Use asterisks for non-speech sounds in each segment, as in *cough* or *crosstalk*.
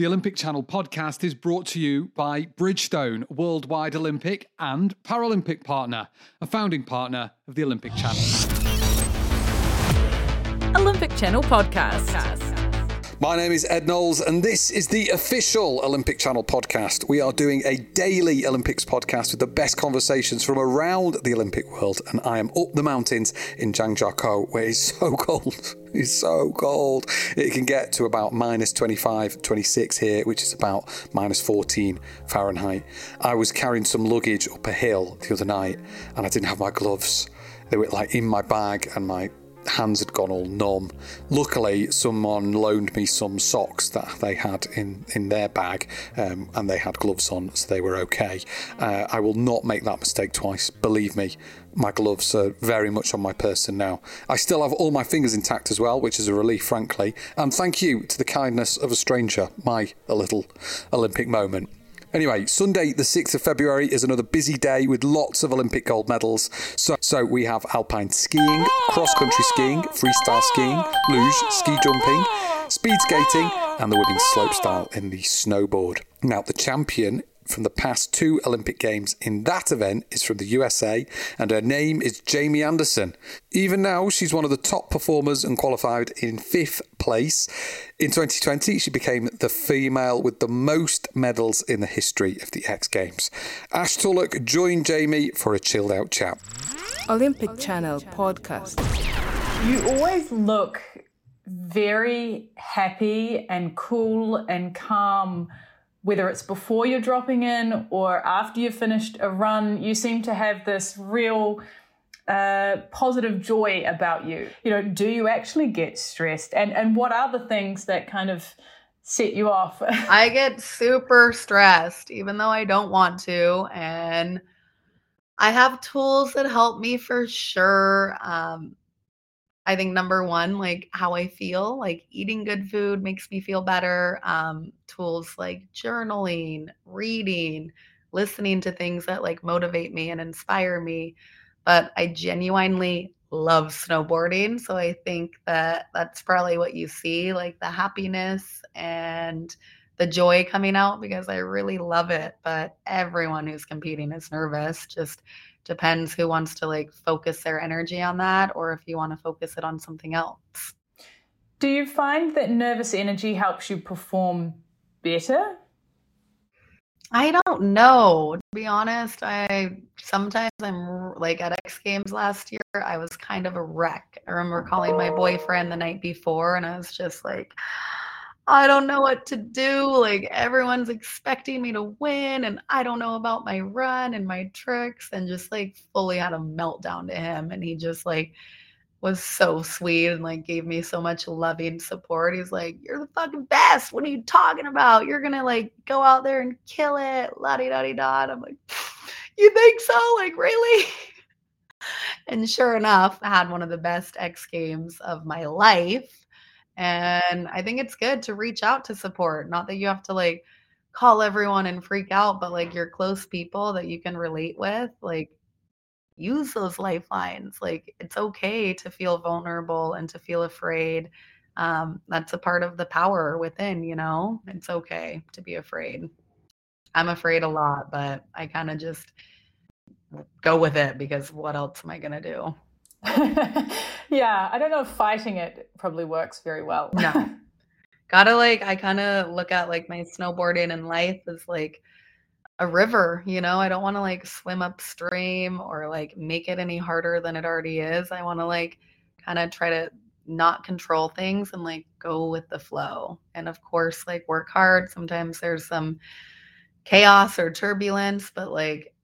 The Olympic Channel podcast is brought to you by Bridgestone, worldwide Olympic and Paralympic partner, a founding partner of the Olympic Channel. Olympic Channel podcast. My name is Ed Knowles, and this is the official Olympic Channel podcast. We are doing a daily Olympics podcast with the best conversations from around the Olympic world, and I am up the mountains in Zhangjiakou, where it's so *laughs* cold. It's so cold. It can get to about minus 25, 26 here, which is about minus 14 Fahrenheit. I was carrying some luggage up a hill the other night, and I didn't have my gloves. They were like in my bag, and my hands had gone all numb. Luckily, someone loaned me some socks that they had in, in their bag um, and they had gloves on, so they were okay. Uh, I will not make that mistake twice. Believe me, my gloves are very much on my person now. I still have all my fingers intact as well, which is a relief, frankly. And thank you to the kindness of a stranger, my little Olympic moment. Anyway, Sunday, the 6th of February, is another busy day with lots of Olympic gold medals. So, so we have alpine skiing, cross country skiing, freestyle skiing, luge, ski jumping, speed skating, and the women's slopestyle in the snowboard. Now, the champion from the past two Olympic Games in that event is from the USA, and her name is Jamie Anderson. Even now, she's one of the top performers and qualified in fifth place. In 2020, she became the female with the most medals in the history of the X Games. Ash Tulloch joined Jamie for a chilled out chat. Olympic Channel podcast. You always look very happy and cool and calm whether it's before you're dropping in or after you've finished a run, you seem to have this real uh, positive joy about you. You know, do you actually get stressed? And and what are the things that kind of set you off? *laughs* I get super stressed, even though I don't want to, and I have tools that help me for sure. Um, I think number one, like how I feel, like eating good food makes me feel better. Um, tools like journaling, reading, listening to things that like motivate me and inspire me. But I genuinely love snowboarding. So I think that that's probably what you see like the happiness and the joy coming out because I really love it. But everyone who's competing is nervous. Just depends who wants to like focus their energy on that or if you want to focus it on something else. Do you find that nervous energy helps you perform better? I don't know. To be honest, I sometimes I'm like at X Games last year, I was kind of a wreck. I remember calling my boyfriend the night before and I was just like I don't know what to do. Like everyone's expecting me to win, and I don't know about my run and my tricks, and just like fully had a meltdown to him. And he just like was so sweet and like gave me so much loving support. He's like, You're the fucking best. What are you talking about? You're gonna like go out there and kill it. La di da di da. I'm like, You think so? Like, really? *laughs* and sure enough, I had one of the best X games of my life and I think it's good to reach out to support. Not that you have to like call everyone and freak out, but like your close people that you can relate with, like use those lifelines. Like it's okay to feel vulnerable and to feel afraid. Um, that's a part of the power within, you know? It's okay to be afraid. I'm afraid a lot, but I kind of just go with it because what else am I going to do? *laughs* yeah, I don't know if fighting it probably works very well. No. *laughs* Gotta like, I kind of look at like my snowboarding and life as like a river, you know? I don't want to like swim upstream or like make it any harder than it already is. I want to like kind of try to not control things and like go with the flow. And of course, like work hard. Sometimes there's some chaos or turbulence, but like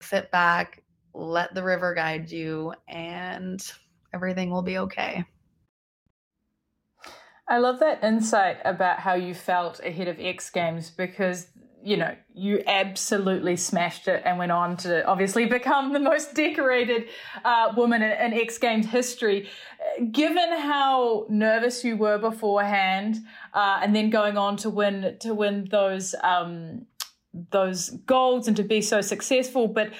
sit back, let the river guide you and everything will be okay. I love that insight about how you felt ahead of X Games because, you know, you absolutely smashed it and went on to obviously *laughs* become the most decorated uh, woman in, in, X Games history. Given how nervous you were beforehand, uh, and then going on to win to win those um, those golds and to be so successful, but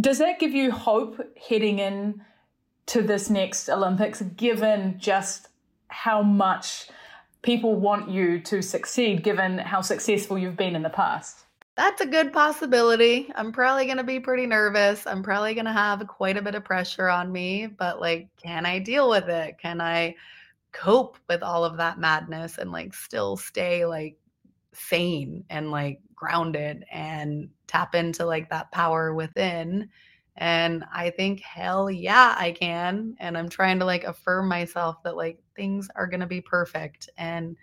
does that give you hope heading in to this next Olympics, given just how much people want you to succeed given how successful you've been in the past? That's a good possibility. I'm probably going to be pretty nervous. I'm probably going to have quite a bit of pressure on me, but like, can I deal with it? Can I cope with all of that madness and like still stay like sane and like grounded and tap into like that power within? And I think, hell yeah, I can. And I'm trying to like affirm myself that like things are going to be perfect. And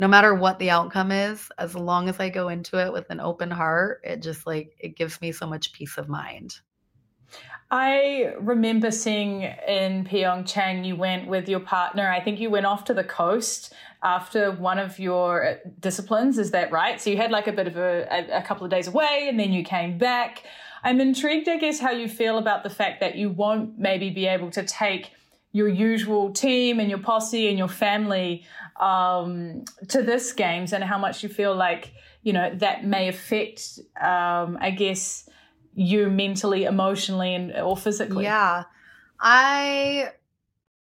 no matter what the outcome is, as long as I go into it with an open heart, it just like it gives me so much peace of mind. I remember seeing in Pyeongchang you went with your partner. I think you went off to the coast after one of your disciplines. Is that right? So you had like a bit of a, a couple of days away and then you came back. I'm intrigued, I guess, how you feel about the fact that you won't maybe be able to take your usual team and your posse and your family um, to this games and how much you feel like you know that may affect um, i guess you mentally emotionally and or physically yeah i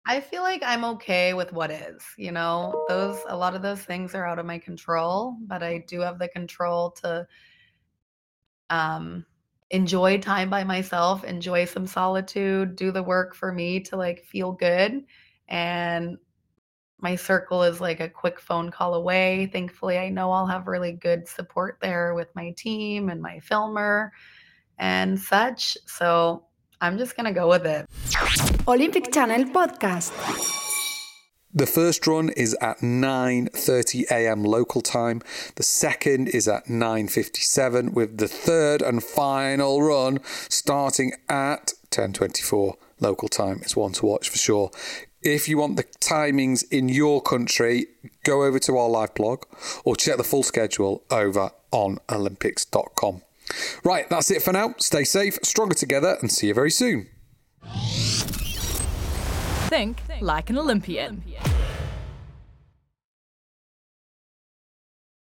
i feel like i'm okay with what is you know those a lot of those things are out of my control but i do have the control to um enjoy time by myself, enjoy some solitude, do the work for me to like feel good. And my circle is like a quick phone call away. Thankfully, I know I'll have really good support there with my team and my filmer and such. So I'm just going to go with it. Olympic Channel Podcast. The first run is at 9:30 a.m. local time. The second is at 9:57 with the third and final run starting at 10:24 local time. It's one to watch for sure. If you want the timings in your country, go over to our live blog or check the full schedule over on olympics.com. Right, that's it for now. Stay safe, stronger together, and see you very soon. Think like an Olympian.